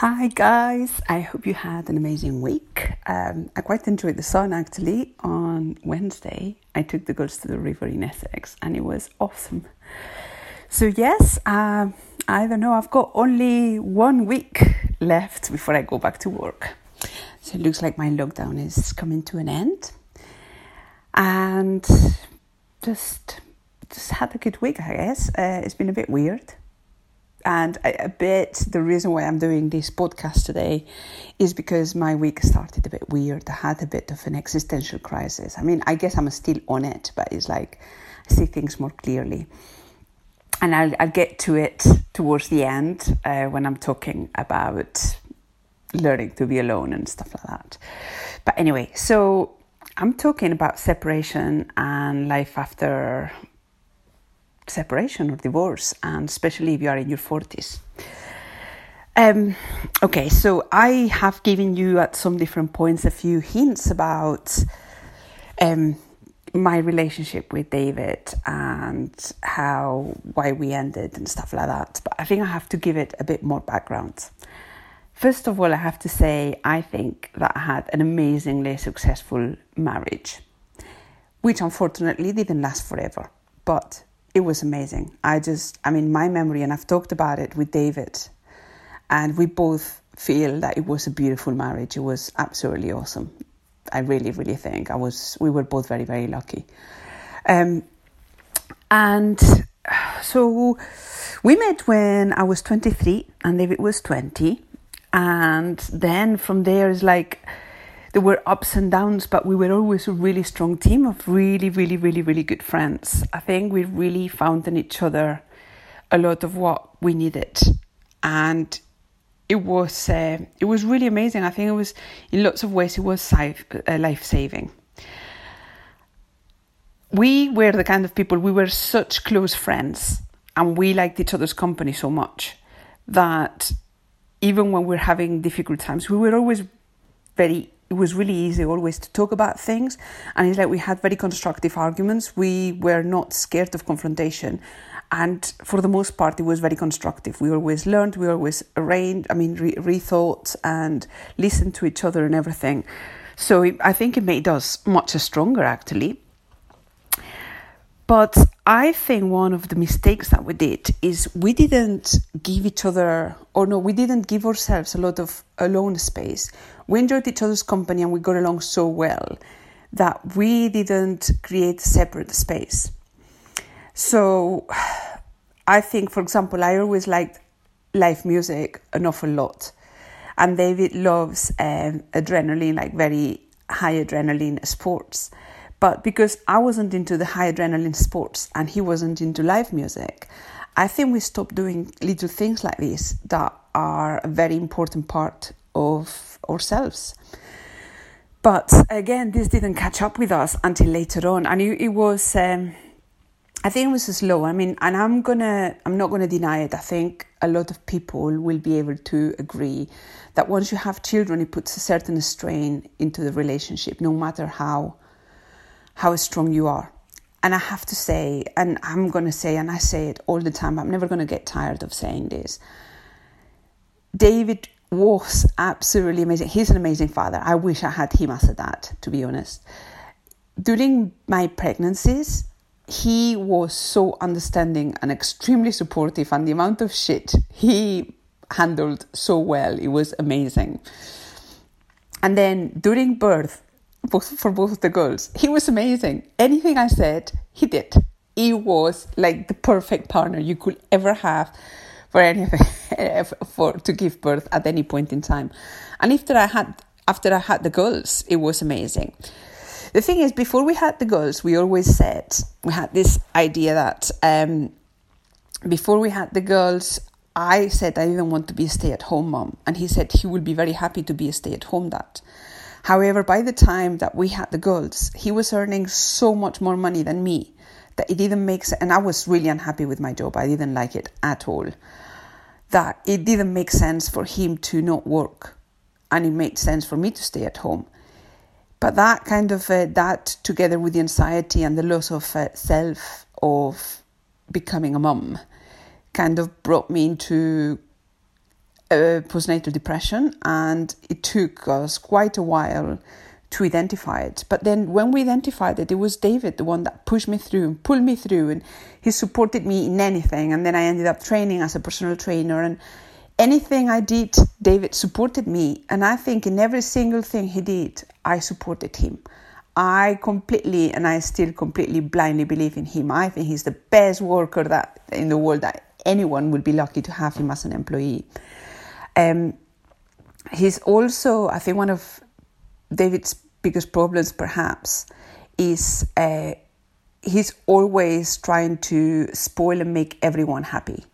Hi guys, I hope you had an amazing week. Um, I quite enjoyed the sun actually. On Wednesday, I took the girls to the river in Essex and it was awesome. So, yes, um, I don't know, I've got only one week left before I go back to work. So, it looks like my lockdown is coming to an end. And just, just had a good week, I guess. Uh, it's been a bit weird and a bit the reason why I'm doing this podcast today is because my week started a bit weird. I had a bit of an existential crisis. I mean, I guess I'm still on it, but it's like I see things more clearly. And I'll, I'll get to it towards the end uh, when I'm talking about learning to be alone and stuff like that. But anyway, so I'm talking about separation and life after separation or divorce, and especially if you are in your 40s. Um, okay, so I have given you at some different points a few hints about um, my relationship with David and how why we ended and stuff like that. But I think I have to give it a bit more background. First of all, I have to say I think that I had an amazingly successful marriage, which unfortunately didn't last forever. But it was amazing. I just, I mean, my memory, and I've talked about it with David, and we both feel that it was a beautiful marriage. It was absolutely awesome. I really, really think I was. We were both very, very lucky. Um, and so we met when I was 23 and David was 20. And then from there is like there were ups and downs, but we were always a really strong team of really, really, really, really good friends. I think we really found in each other a lot of what we needed, and it was uh, it was really amazing. I think it was in lots of ways it was uh, life saving. We were the kind of people we were such close friends, and we liked each other's company so much that even when we we're having difficult times, we were always very it was really easy always to talk about things. And it's like we had very constructive arguments. We were not scared of confrontation. And for the most part it was very constructive. We always learned we always arranged i mean re- rethought and listened to each other and everything. So it, i think it made us much stronger actually but I think one of the mistakes that we did is we didn't give each other, or no, we didn't give ourselves a lot of alone space. We enjoyed each other's company and we got along so well that we didn't create separate space. So I think, for example, I always liked live music an awful lot. And David loves um, adrenaline, like very high adrenaline sports. But because I wasn't into the high adrenaline sports and he wasn't into live music, I think we stopped doing little things like this that are a very important part of ourselves. But again, this didn't catch up with us until later on, and it, it was. Um, I think it was slow. I mean, and I'm gonna, I'm not gonna deny it. I think a lot of people will be able to agree that once you have children, it puts a certain strain into the relationship, no matter how how strong you are. And I have to say, and I'm going to say, and I say it all the time, I'm never going to get tired of saying this. David was absolutely amazing. He's an amazing father. I wish I had him as a dad, to be honest. During my pregnancies, he was so understanding and extremely supportive, and the amount of shit he handled so well, it was amazing. And then during birth, both for both of the girls. He was amazing. Anything I said, he did. He was like the perfect partner you could ever have for anything for to give birth at any point in time. And after I had after I had the girls, it was amazing. The thing is, before we had the girls, we always said we had this idea that um, before we had the girls, I said I didn't want to be a stay-at-home mom, and he said he would be very happy to be a stay-at-home dad. However, by the time that we had the girls, he was earning so much more money than me that it didn't make sense. And I was really unhappy with my job. I didn't like it at all. That it didn't make sense for him to not work, and it made sense for me to stay at home. But that kind of uh, that together with the anxiety and the loss of uh, self of becoming a mum kind of brought me into uh, postnatal depression, and it took us quite a while to identify it. But then when we identified it, it was David, the one that pushed me through and pulled me through, and he supported me in anything. And then I ended up training as a personal trainer, and anything I did, David supported me. And I think in every single thing he did, I supported him. I completely, and I still completely blindly believe in him. I think he's the best worker that in the world that anyone would be lucky to have him as an employee. Um, he's also, I think, one of David's biggest problems, perhaps, is uh, he's always trying to spoil and make everyone happy.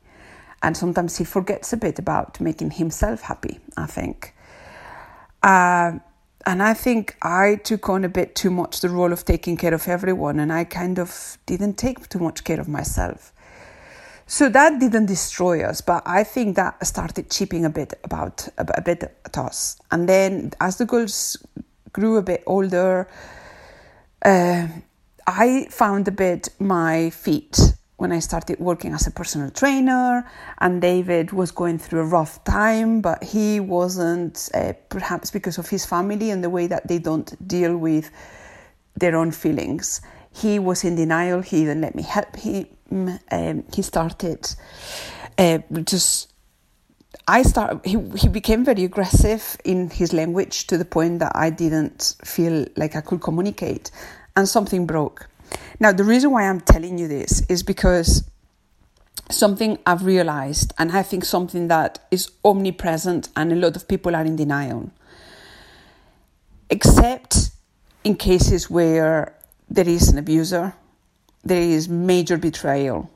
And sometimes he forgets a bit about making himself happy, I think. Uh, and I think I took on a bit too much the role of taking care of everyone, and I kind of didn't take too much care of myself. So that didn't destroy us, but I think that started chipping a bit about a bit at us. And then as the girls grew a bit older, uh, I found a bit my feet when I started working as a personal trainer. And David was going through a rough time, but he wasn't, uh, perhaps because of his family and the way that they don't deal with their own feelings. He was in denial. He didn't let me help him. Um, he started uh, just I start he he became very aggressive in his language to the point that I didn't feel like I could communicate and something broke. Now the reason why I'm telling you this is because something I've realized and I think something that is omnipresent and a lot of people are in denial. Except in cases where there is an abuser, there is major betrayal.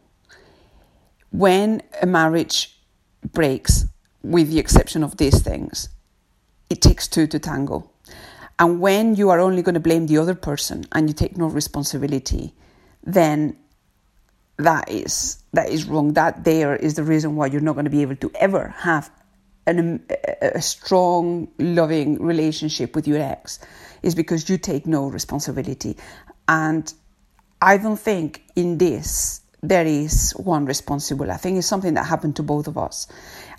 When a marriage breaks, with the exception of these things. It takes two to tango. And when you are only going to blame the other person and you take no responsibility, then that is that is wrong. That there is the reason why you're not going to be able to ever have an, um, a strong, loving relationship with your ex, is because you take no responsibility. And I don't think in this there is one responsible. I think it's something that happened to both of us.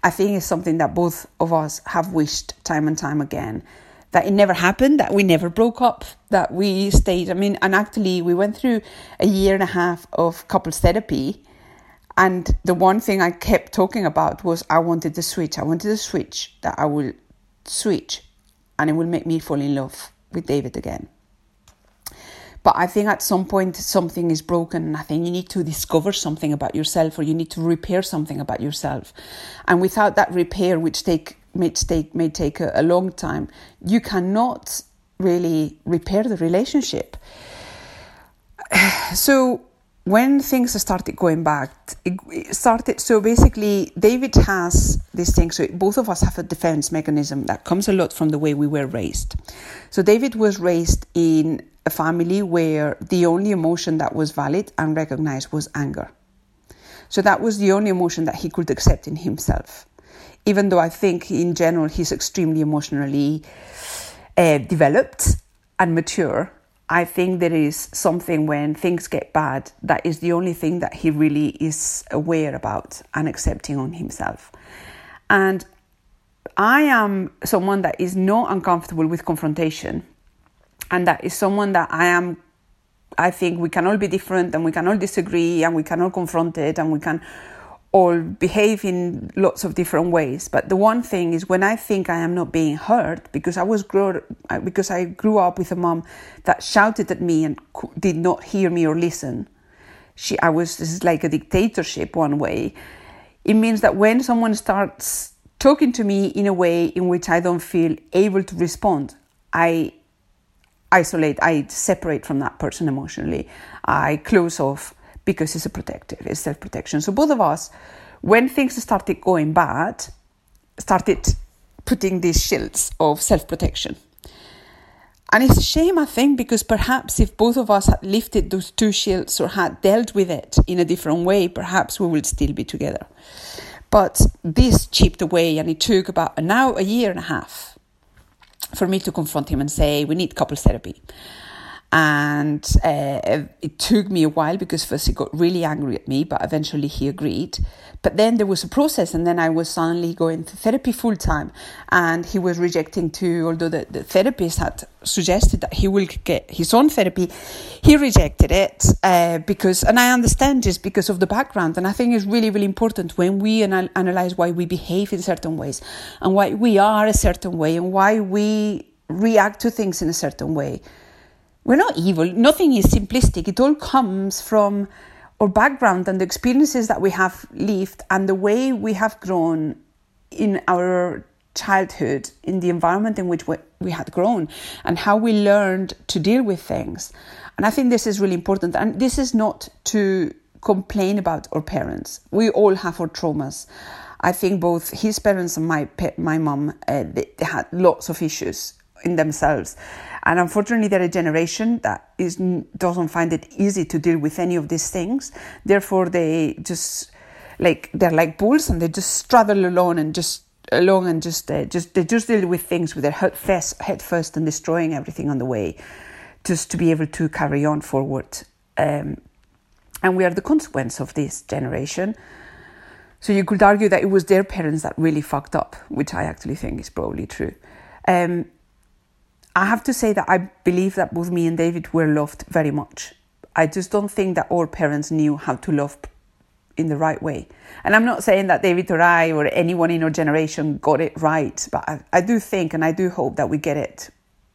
I think it's something that both of us have wished time and time again that it never happened, that we never broke up, that we stayed. I mean, and actually, we went through a year and a half of couples therapy. And the one thing I kept talking about was I wanted to switch. I wanted to switch, that I will switch and it will make me fall in love with David again. But I think at some point something is broken, and I think you need to discover something about yourself, or you need to repair something about yourself. And without that repair, which take may take may take a, a long time, you cannot really repair the relationship. So when things started going back, it started. So basically, David has this thing. So both of us have a defense mechanism that comes a lot from the way we were raised. So David was raised in a family where the only emotion that was valid and recognized was anger. So that was the only emotion that he could accept in himself. Even though I think in general he's extremely emotionally uh, developed and mature, I think there is something when things get bad that is the only thing that he really is aware about and accepting on himself. And I am someone that is not uncomfortable with confrontation and that is someone that I am. I think we can all be different and we can all disagree and we can all confront it and we can all behave in lots of different ways. But the one thing is when I think I am not being heard because I was grow because I grew up with a mom that shouted at me and did not hear me or listen. She, I was this is like a dictatorship one way. It means that when someone starts talking to me in a way in which I don't feel able to respond, I isolate, I separate from that person emotionally. I close off because it's a protective, it's self protection. So both of us, when things started going bad, started putting these shields of self protection. And it's a shame, I think, because perhaps if both of us had lifted those two shields or had dealt with it in a different way, perhaps we would still be together. But this chipped away, and it took about now a year and a half for me to confront him and say, we need couples therapy. And uh, it took me a while because first he got really angry at me, but eventually he agreed. But then there was a process, and then I was suddenly going to therapy full time. And he was rejecting too, although the, the therapist had suggested that he will get his own therapy. He rejected it uh, because, and I understand this because of the background. And I think it's really, really important when we anal- analyze why we behave in certain ways and why we are a certain way and why we react to things in a certain way we're not evil. Nothing is simplistic. It all comes from our background and the experiences that we have lived and the way we have grown in our childhood, in the environment in which we, had grown, and how we learned to deal with things. And I think this is really important. And this is not to complain about our parents. We all have our traumas. I think both his parents and my my mom uh, they, they had lots of issues in themselves. And unfortunately, they're a generation that is doesn't find it easy to deal with any of these things. Therefore, they just like they're like bulls and they just straddle along and just along and just uh, just they just deal with things with their head first, head first and destroying everything on the way, just to be able to carry on forward. Um, and we are the consequence of this generation. So you could argue that it was their parents that really fucked up, which I actually think is probably true. Um, I have to say that I believe that both me and David were loved very much. I just don't think that our parents knew how to love in the right way. And I'm not saying that David or I or anyone in our generation got it right, but I, I do think and I do hope that we get it.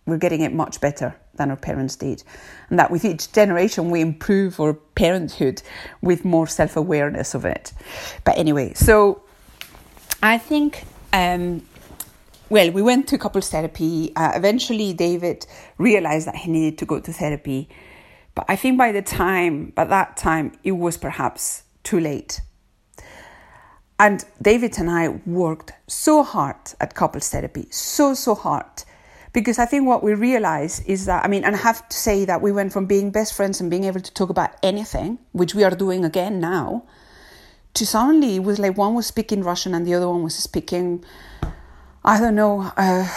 We're getting it much better than our parents did. And that with each generation we improve our parenthood with more self awareness of it. But anyway, so I think um, well, we went to couples therapy. Uh, eventually, David realized that he needed to go to therapy. But I think by the time, by that time, it was perhaps too late. And David and I worked so hard at couples therapy, so, so hard. Because I think what we realized is that, I mean, and I have to say that we went from being best friends and being able to talk about anything, which we are doing again now, to suddenly it was like one was speaking Russian and the other one was speaking I don't know. Uh,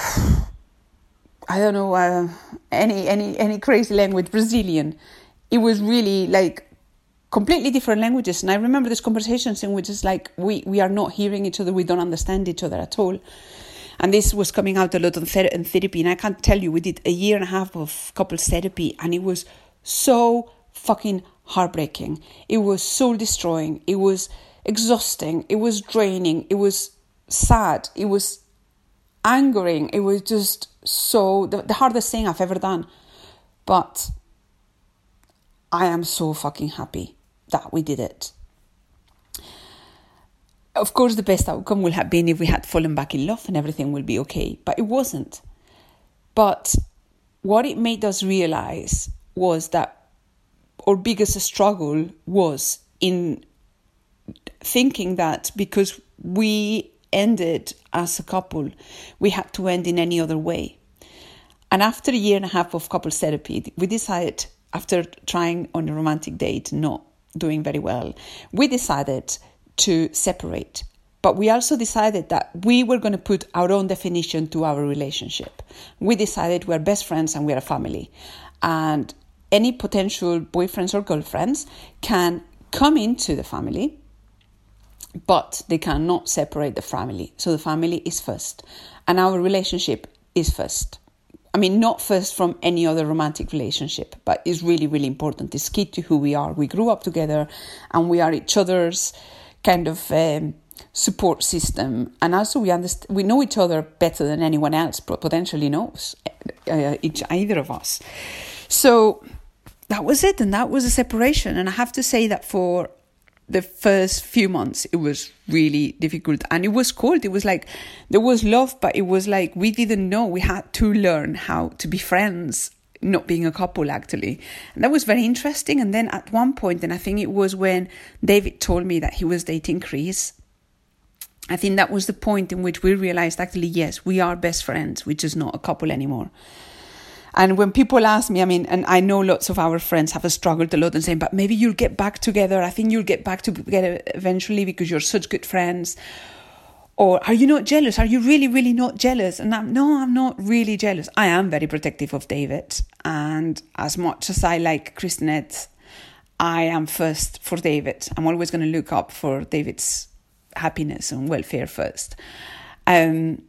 I don't know uh, any any any crazy language. Brazilian. It was really like completely different languages. And I remember these conversations in which it's like we we are not hearing each other. We don't understand each other at all. And this was coming out a lot in therapy. And I can't tell you, we did a year and a half of couples therapy, and it was so fucking heartbreaking. It was soul destroying. It was exhausting. It was draining. It was sad. It was angering. It was just so the, the hardest thing I've ever done. But I am so fucking happy that we did it. Of course, the best outcome would have been if we had fallen back in love and everything will be okay, but it wasn't. But what it made us realize was that our biggest struggle was in thinking that because we ended as a couple, we had to end in any other way. And after a year and a half of couple therapy, we decided, after trying on a romantic date, not doing very well, we decided to separate. But we also decided that we were going to put our own definition to our relationship. We decided we're best friends and we're a family. And any potential boyfriends or girlfriends can come into the family but they cannot separate the family. So the family is first, and our relationship is first. I mean, not first from any other romantic relationship, but it's really, really important. It's key to who we are. We grew up together, and we are each other's kind of um, support system, and also we understand we know each other better than anyone else potentially knows uh, each either of us. So that was it, and that was a separation. And I have to say that for the first few months it was really difficult. And it was cold. It was like there was love but it was like we didn't know. We had to learn how to be friends not being a couple actually. And that was very interesting. And then at one point and i think it was when david told me that he was dating chris i think that was the point in which we realized actually yes we are best friends. Which is not a couple anymore and when people ask me, I mean, and I know lots of our friends have struggled a lot and saying, but maybe you'll get back together. I think you'll get back together eventually because you're such good friends. Or are you not jealous? Are you really, really not jealous? And I'm, no, I'm not really jealous. I am very protective of David. And as much as I like Christinet, I am first for David. I'm always going to look up for David's happiness and welfare first. Um,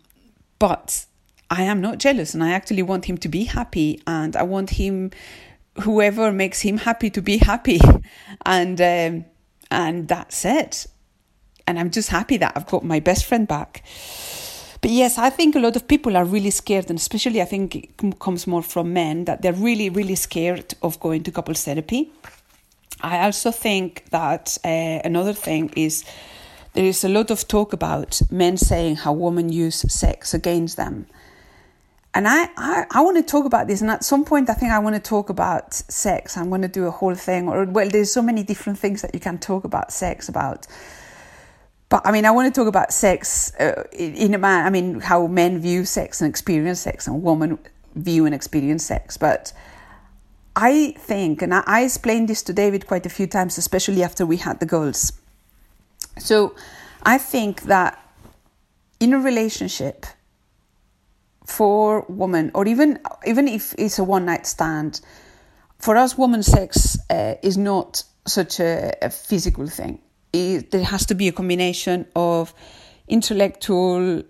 but I am not jealous and I actually want him to be happy and I want him, whoever makes him happy, to be happy. And, um, and that's it and I'm just happy that I've got my best friend back. But yes, I think a lot of people are really scared, and especially I think it comes more from men that they're really, really scared of going to couples therapy. I also think that uh, another thing is there is a lot of talk about men saying how women use sex against them. And I, I, I want to talk about this, and at some point, I think I want to talk about sex. I'm going to do a whole thing, or well, there's so many different things that you can talk about sex about but I mean, I want to talk about sex uh, in a man. I mean, how men view sex and experience sex, and women view and experience sex. But I think, and I, I explained this to David quite a few times, especially after we had the goals. So I think that in a relationship, for women, or even even if it's a one night stand, for us, woman sex uh, is not such a, a physical thing. It, there has to be a combination of intellectual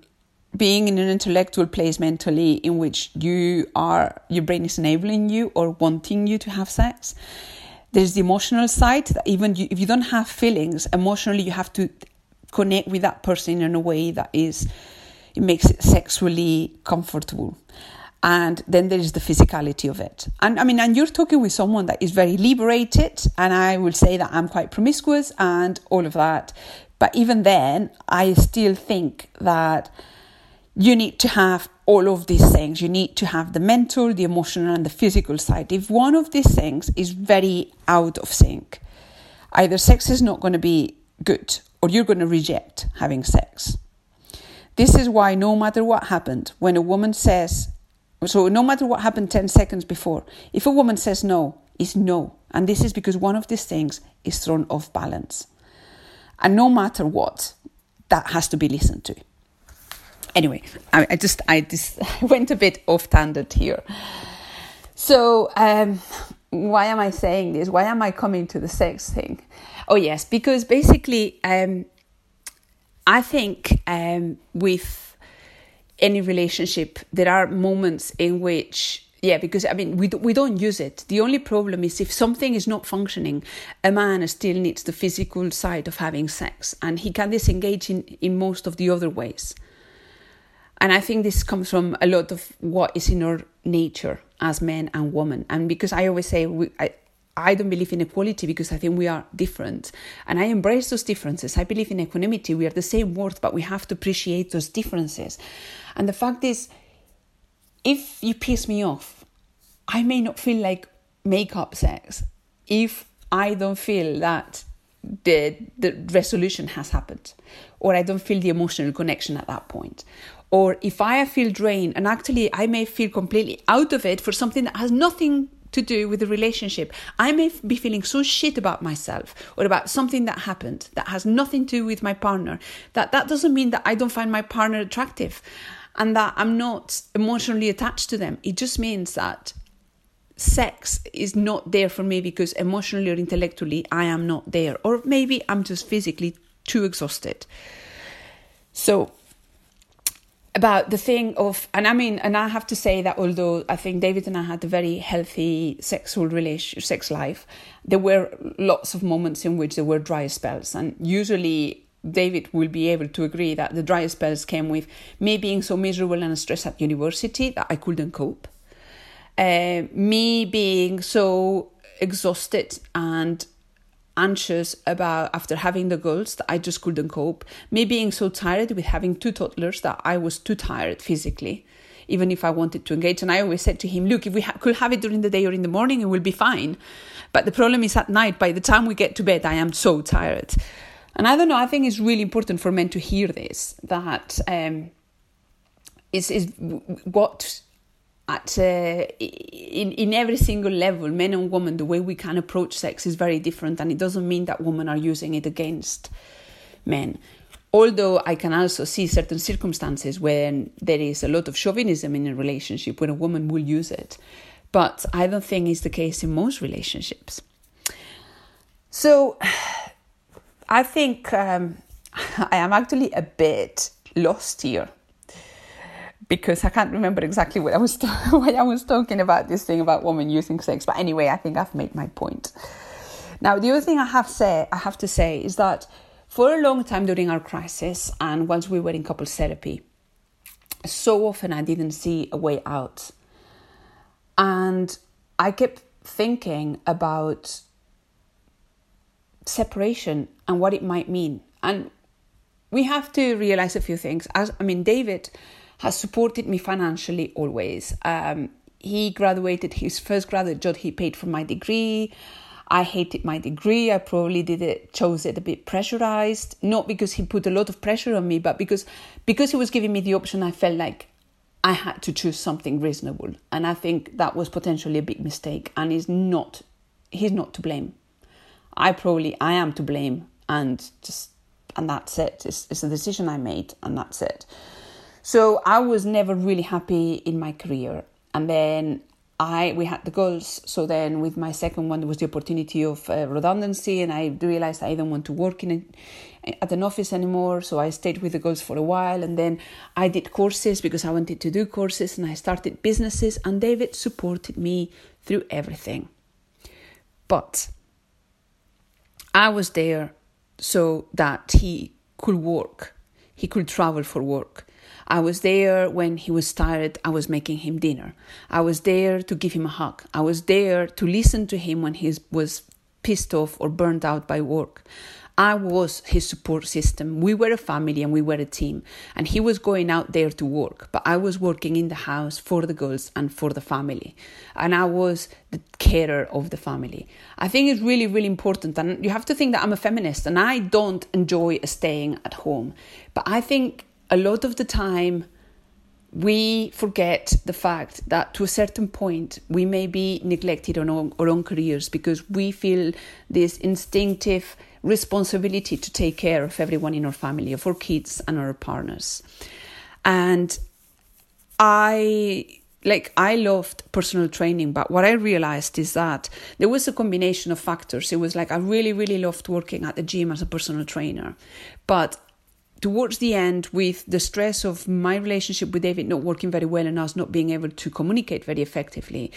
being in an intellectual place mentally in which you are your brain is enabling you or wanting you to have sex. There's the emotional side that even you, if you don't have feelings emotionally you have to connect with that person in a way that is it makes it sexually comfortable. And then there is the physicality of it. And i mean and you're talking with someone that is very liberated and i will say that i'm quite promiscuous and all of that. But even then i still think that you need to have all of these things. You need to have the mental the emotional and the physical side. If one of these things is very out of sync either sex is not going to be good or you're going to reject having sex this is why no matter what happened when a woman says so no matter what happened 10 seconds before, if a woman says no, it's no. And this is because one of these things is thrown off balance. And no matter what, that has to be listened to. Anyway, I, I just I just went a bit off tangent here. So um, why am I saying this? Why am I coming to the sex thing? Oh yes, because basically um, I think um, with any relationship, there are moments in which yeah, because I mean, we, do, we don't use it. The only problem is if something is not functioning, a man still needs the physical side of having sex, and he can disengage in, in most of the other ways. And I think this comes from a lot of what is in our nature as men and women. And because I always say, we, I, I don't believe in equality because I think we are different. And I embrace those differences. I believe in equanimity. We are the same worth, but we have to appreciate those differences. And the fact is, if you piss me off, I may not feel like make-up sex if I don't feel that the the resolution has happened or I don't feel the emotional connection at that point or if I feel drained and actually I may feel completely out of it for something that has nothing to do with the relationship. I may be feeling so shit about myself or about something that happened that has nothing to do with my partner. That that doesn't mean that I don't find my partner attractive and that I'm not emotionally attached to them. It just means that sex is not there for me because emotionally or intellectually I am not there or maybe I'm just physically too exhausted. So about the thing of, and I mean, and I have to say that although I think David and I had a very healthy sexual relation, sex life, there were lots of moments in which there were dry spells, and usually David will be able to agree that the dry spells came with me being so miserable and stressed at university that I couldn't cope, uh, me being so exhausted and anxious about after having the girls that I just couldn't cope. Me being so tired with having two toddlers that I was too tired physically, even if I wanted to engage. And I always said to him, "Look, if we ha- could have it during the day or in the morning, it will be fine. But the problem is at night. By the time we get to bed, I am so tired." And I don't know. I think it's really important for men to hear this. That um, is is what at uh, in in every single level, men and women, the way we can approach sex is very different, and it doesn't mean that women are using it against men. Although I can also see certain circumstances when there is a lot of chauvinism in a relationship when a woman will use it. But I don't think it's the case in most relationships. So I think um, I am actually a bit lost here because I can't remember exactly what I was what I was talking about this thing about women using sex. But anyway, I think I've made my point. Now, the other thing I have say I have to say is that for a long time during our crisis and once we were in couples therapy, so often I didn't see a way out, and I kept thinking about separation and what it might mean. And we have to realize a few things. As I mean, David has supported me financially always. Um, he graduated his first graduate job. He paid for my degree. I hated my degree. I probably did it, chose it a bit pressurized, not because he put a lot of pressure on me, but because because he was giving me the option. I felt like I had to choose something reasonable, and I think that was potentially a big mistake. And he's not, he's not to blame. I probably I am to blame, and just and that's it. It's, it's a decision I made, and that's it. So I was never really happy in my career. And then I we had the goals. So then with my second one, there was the opportunity of uh, redundancy, and I realized I didn't want to work in a, at an office anymore. So I stayed with the girls for a while, and then I did courses because I wanted to do courses, and I started businesses. And David supported me through everything. But I was there so that he could work, he could travel for work. I was there when he was tired. I was making him dinner. I was there to give him a hug. I was there to listen to him when he was pissed off or burned out by work. I was his support system. We were a family and we were a team. And he was going out there to work, but I was working in the house for the girls and for the family. And I was the carer of the family. I think it's really, really important. And you have to think that I'm a feminist and I don't enjoy staying at home. But I think a lot of the time we forget the fact that to a certain point we may be neglected on our own careers because we feel this instinctive responsibility to take care of everyone in our family, of our kids and our partners. And I like I loved personal training, but what I realized is that there was a combination of factors. It was like I really, really loved working at the gym as a personal trainer, but towards the end, with the stress of my relationship with David not working very well and us not being able to communicate very effectively,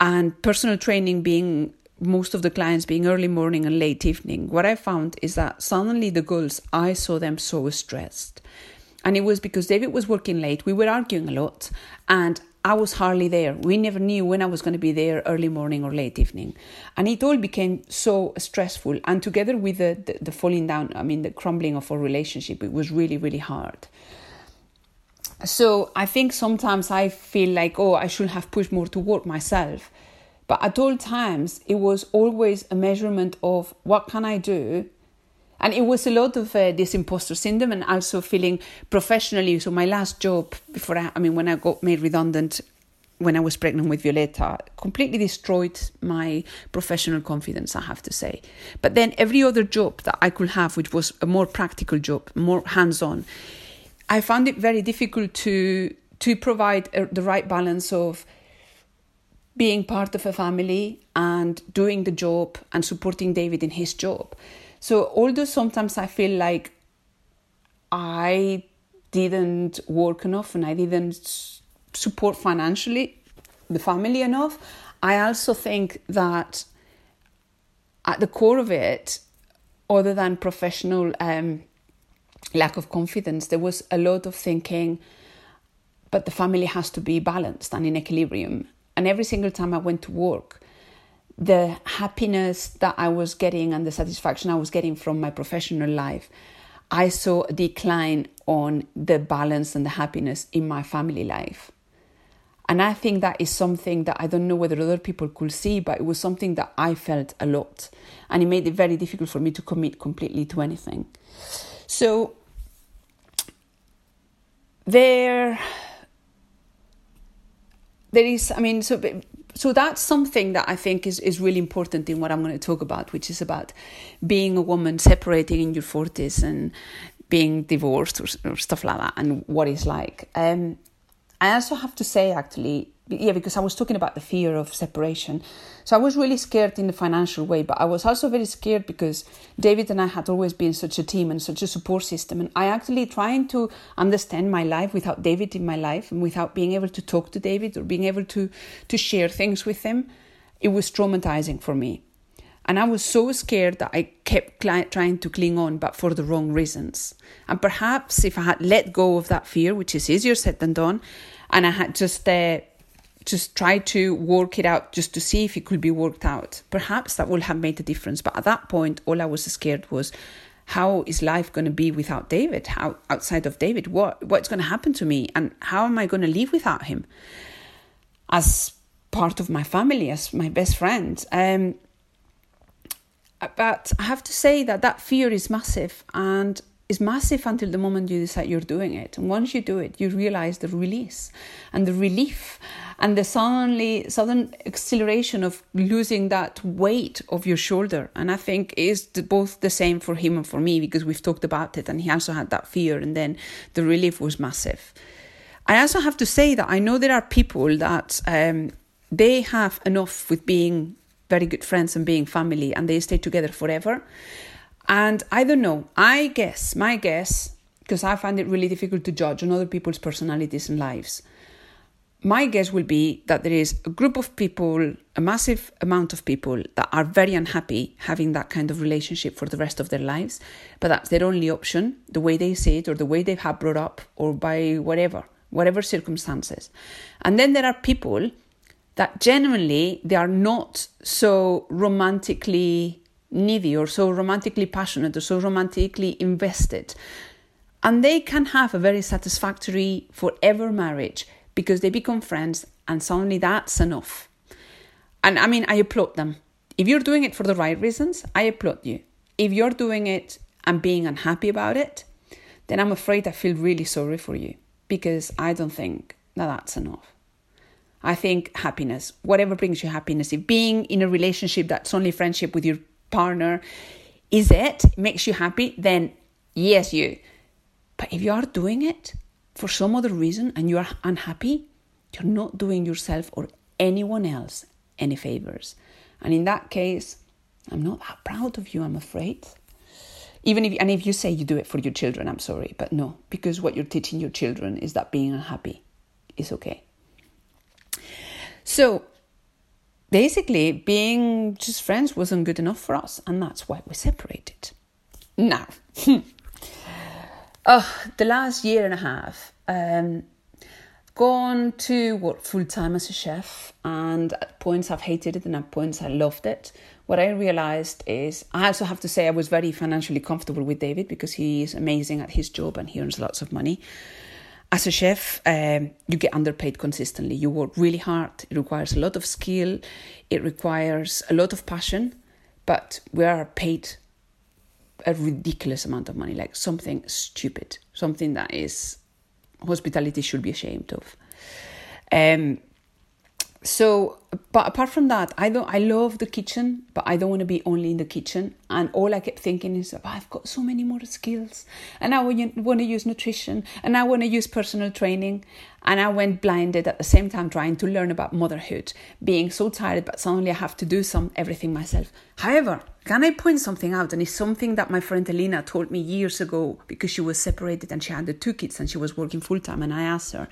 and personal training being most of the clients being early morning and late evening, what I found is that suddenly the girls, I saw them so stressed. And it was because David was working late, we were arguing a lot, and I was hardly there. We never knew when I was going to be there early morning or late evening. And it all became so stressful. And together with the, the, the, falling down, I mean, the crumbling of our relationship, it was really, really hard. So I think sometimes I feel like, oh, I should have pushed more to work myself. But at all times, it was always a measurement of what can I do and it was a lot of uh, this imposter syndrome and also feeling professionally. So my last job before I, I mean, when I got made redundant when I was pregnant with Violetta, completely destroyed my professional confidence, I have to say. But then every other job that I could have, which was a more practical job, more hands-on, I found it very difficult to to provide a, the right balance of being part of a family and doing the job and supporting David in his job. So, although sometimes I feel like I didn't work enough and I didn't support financially the family enough, I also think that at the core of it, other than professional um, lack of confidence, there was a lot of thinking, but the family has to be balanced and in equilibrium. And every single time I went to work, the happiness that I was getting and the satisfaction I was getting from my professional life, I saw a decline on the balance and the happiness in my family life. And I think that is something that I don't know whether other people could see, but it was something that I felt a lot. And it made it very difficult for me to commit completely to anything. So, there, there is, I mean, so so that's something that I think is, is really important in what I'm going to talk about, which is about being a woman separating in your 40s and being divorced or, or stuff like that and what it's like. Um, I also have to say, actually, yeah, because I was talking about the fear of separation. So I was really scared in the financial way, but I was also very scared because David and I had always been such a team and such a support system. And I actually trying to understand my life without David in my life and without being able to talk to David or being able to to share things with him, it was traumatizing for me. And I was so scared that I kept trying to cling on, but for the wrong reasons. And perhaps if I had let go of that fear, which is easier said than done, and I had just uh, just try to work it out just to see if it could be worked out, perhaps that would have made a difference. But at that point, all I was scared was how is life going to be without David? How outside of David, what what's going to happen to me, and how am I going to live without him as part of my family, as my best friend? Um, but I have to say that that fear is massive and is massive until the moment you decide you're doing it. And once you do it, you realize the release and the relief and the suddenly sudden acceleration of losing that weight of your shoulder. And I think is both the same for him and for me because we've talked about it, and he also had that fear, and then the relief was massive. I also have to say that I know there are people that um, they have enough with being very good friends and being family and they stay together forever. And I don't know, I guess, my guess, because I find it really difficult to judge on other people's personalities and lives. My guess will be that there is a group of people, a massive amount of people that are very unhappy having that kind of relationship for the rest of their lives, but that's their only option, the way they see it or the way they have brought up or by whatever, whatever circumstances. And then there are people that genuinely they are not so romantically needy or so romantically passionate or so romantically invested. And they can have a very satisfactory forever marriage because they become friends and suddenly that's enough. And I mean, I applaud them. If you're doing it for the right reasons, I applaud you. If you're doing it and being unhappy about it, then I'm afraid I feel really sorry for you because I don't think that that's enough. I think happiness, whatever brings you happiness, if being in a relationship that's only friendship with your partner is it, makes you happy, then yes, you. But if you are doing it for some other reason and you are unhappy, you're not doing yourself or anyone else any favors. And in that case, I'm not that proud of you, I'm afraid. Even if, and if you say you do it for your children, I'm sorry, but no, because what you're teaching your children is that being unhappy is okay. So, basically, being just friends wasn't good enough for us, and that's why we separated. Now, oh, the last year and a half, um, gone to work full time as a chef, and at points I've hated it, and at points I loved it. What I realized is I also have to say I was very financially comfortable with David because he is amazing at his job and he earns lots of money as a chef, um, you get underpaid consistently. You work really hard. It requires a lot of skill. It requires a lot of passion, but we are paid a ridiculous amount of money, like something stupid, something that is hospitality should be ashamed of. Um, so but apart from that i don't i love the kitchen but i don't want to be only in the kitchen. And all i kept thinking is oh, i've got so many more skills. And i want to use nutrition and i want to use personal training. And i went blinded at the same time trying to learn about motherhood being so tired but suddenly i have to do some everything myself. However can i point something out? And it's something that my friend elena told me years ago because she was separated and she had the two kids and she was working full time and i asked her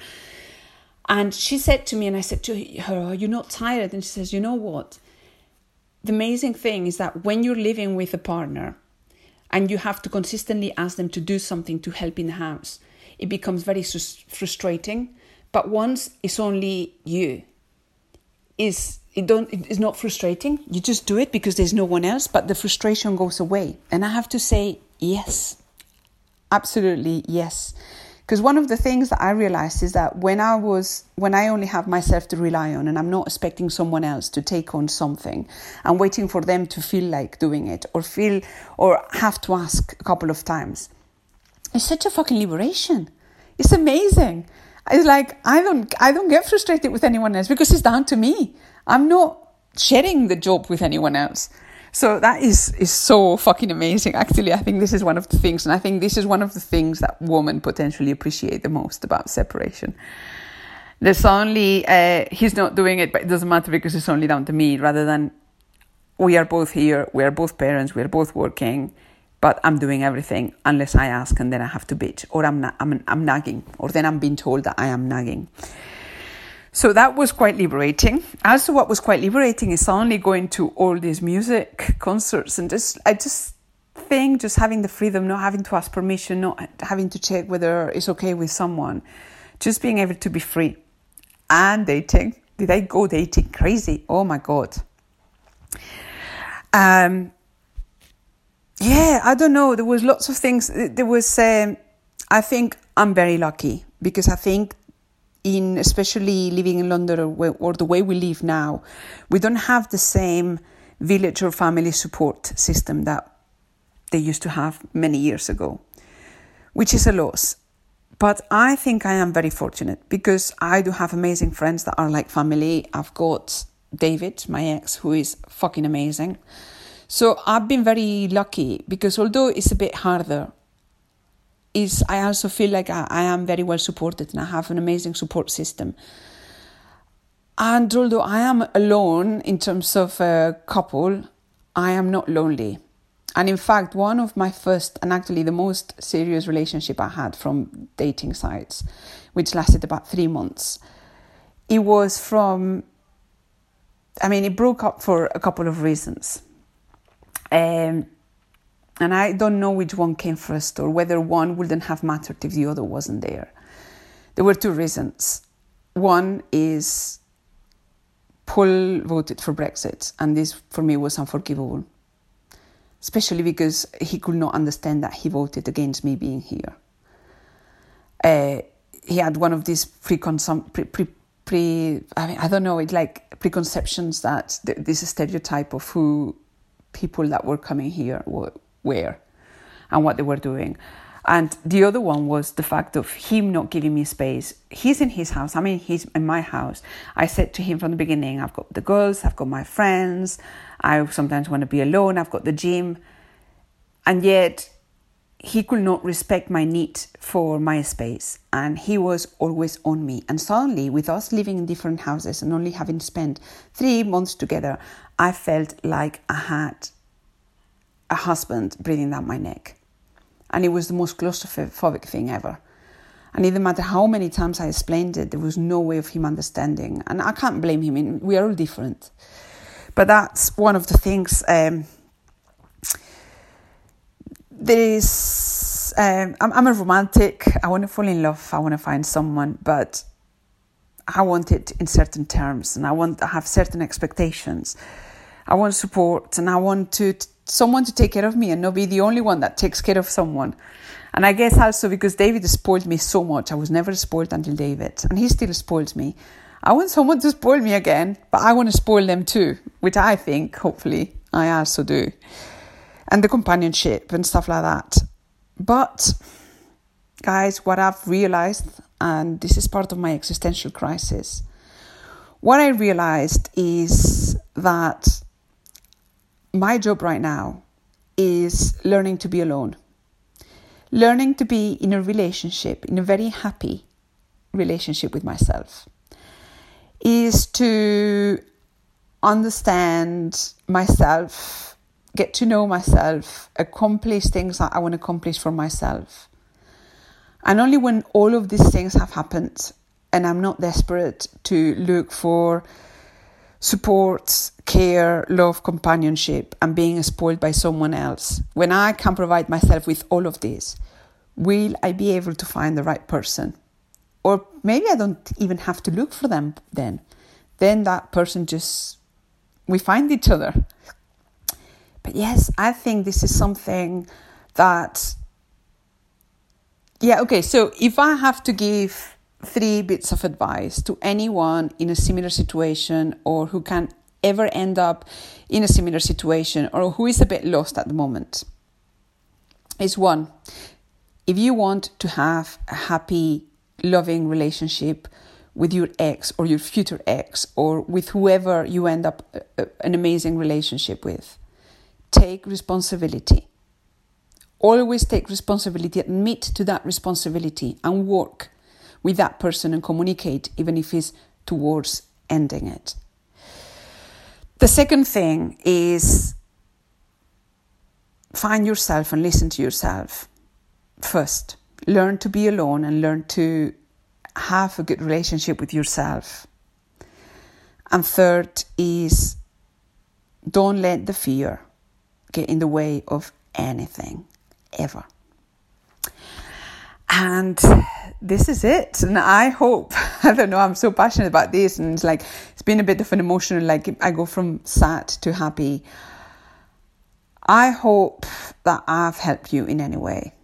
and she said to me, and I said to her, Are you not tired? And she says, You know what? The amazing thing is that when you're living with a partner and you have to consistently ask them to do something to help in the house, it becomes very frustrating. But once it's only you, is it don't it is not frustrating. You just do it because there's no one else, but the frustration goes away. And I have to say, yes, absolutely yes. Because one of the things that I realized is that when I was, when I only have myself to rely on and I'm not expecting someone else to take on something and waiting for them to feel like doing it or feel or have to ask a couple of times, it's such a fucking liberation. It's amazing. It's like I don't, I don't get frustrated with anyone else because it's down to me. I'm not sharing the job with anyone else. So that is is so fucking amazing. Actually, I think this is one of the things, and I think this is one of the things that women potentially appreciate the most about separation. There's only uh, he's not doing it, but it doesn't matter because it's only down to me, rather than we are both here, we are both parents, we are both working, but I'm doing everything unless I ask, and then I have to bitch, or I'm na- I'm I'm nagging, or then I'm being told that I am nagging. So that was quite liberating. Also, what was quite liberating is suddenly going to all these music concerts and just, I just think just having the freedom, not having to ask permission, not having to check whether it's okay with someone, just being able to be free. And dating. Did I go dating crazy? Oh my God. Um, yeah, I don't know. There was lots of things. There was, um, I think I'm very lucky because I think in especially living in London or, or the way we live now, we don't have the same village or family support system that they used to have many years ago, which is a loss. But I think I am very fortunate because I do have amazing friends that are like family. I've got David, my ex, who is fucking amazing. So I've been very lucky because although it's a bit harder, is I also feel like I, I am very well supported and I have an amazing support system. And although I am alone in terms of a couple, I am not lonely. And in fact, one of my first and actually the most serious relationship I had from dating sites, which lasted about three months, it was from, I mean, it broke up for a couple of reasons. Um, and I don't know which one came first or whether one wouldn't have mattered if the other wasn't there. There were two reasons. One is Paul voted for Brexit, and this for me was unforgivable, especially because he could not understand that he voted against me being here. Uh, he had one of these preconsum- pre, pre, pre I, mean, I don't know, it like preconceptions that this stereotype of who people that were coming here were where and what they were doing. And the other one was the fact of him not giving me space. He's in his house. I mean, he's in my house. I said to him from the beginning, I've got the girls, I've got my friends. I sometimes want to be alone. I've got the gym. And yet, he could not respect my need for my space. And he was always on me. And suddenly, with us living in different houses and only having spent three months together, I felt like I had a husband breathing down my neck. And it was the most claustrophobic thing ever. And it didn't matter how many times I explained it, there was no way of him understanding. And I can't blame him, we are all different. But that's one of the things. Um, there is, um, I'm, I'm a romantic, I want to fall in love, I want to find someone, but I want it in certain terms and I want to have certain expectations. I want support and I want to someone to take care of me and not be the only one that takes care of someone. And I guess also because David spoiled me so much, I was never spoiled until David, and he still spoils me. I want someone to spoil me again, but I want to spoil them too, which I think, hopefully, I also do. And the companionship and stuff like that. But, guys, what I've realized, and this is part of my existential crisis, what I realized is that my job right now is learning to be alone, learning to be in a relationship, in a very happy relationship with myself, is to understand myself, get to know myself, accomplish things that I want to accomplish for myself. And only when all of these things have happened and I'm not desperate to look for support, care, love, companionship, and being spoiled by someone else, when I can provide myself with all of this, will I be able to find the right person? Or maybe I don't even have to look for them then. Then that person just, we find each other. But yes, I think this is something that, yeah, okay, so if I have to give three bits of advice to anyone in a similar situation or who can ever end up in a similar situation or who is a bit lost at the moment is one if you want to have a happy loving relationship with your ex or your future ex or with whoever you end up a, a, an amazing relationship with take responsibility. Always take responsibility, admit to that responsibility, and work with that person and communicate, even if it's towards ending it. The second thing is find yourself and listen to yourself first. Learn to be alone and learn to have a good relationship with yourself. And third is don't let the fear get in the way of anything ever. And this is it. And I hope, I don't know, I'm so passionate about this. And it's like, it's been a bit of an emotional, like, I go from sad to happy. I hope that I've helped you in any way.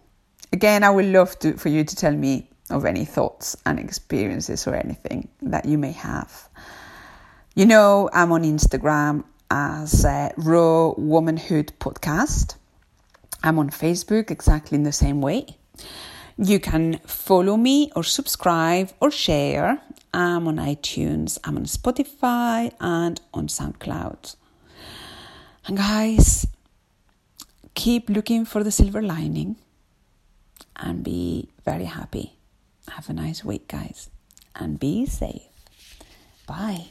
Again, I would love to, for you to tell me of any thoughts and experiences or anything that you may have. You know, I'm on Instagram as uh, Raw Womanhood Podcast. I'm on Facebook exactly in the same way. You can follow me or subscribe or share. I'm on iTunes, I'm on Spotify, and on SoundCloud. And guys, keep looking for the silver lining and be very happy. Have a nice week, guys, and be safe. Bye.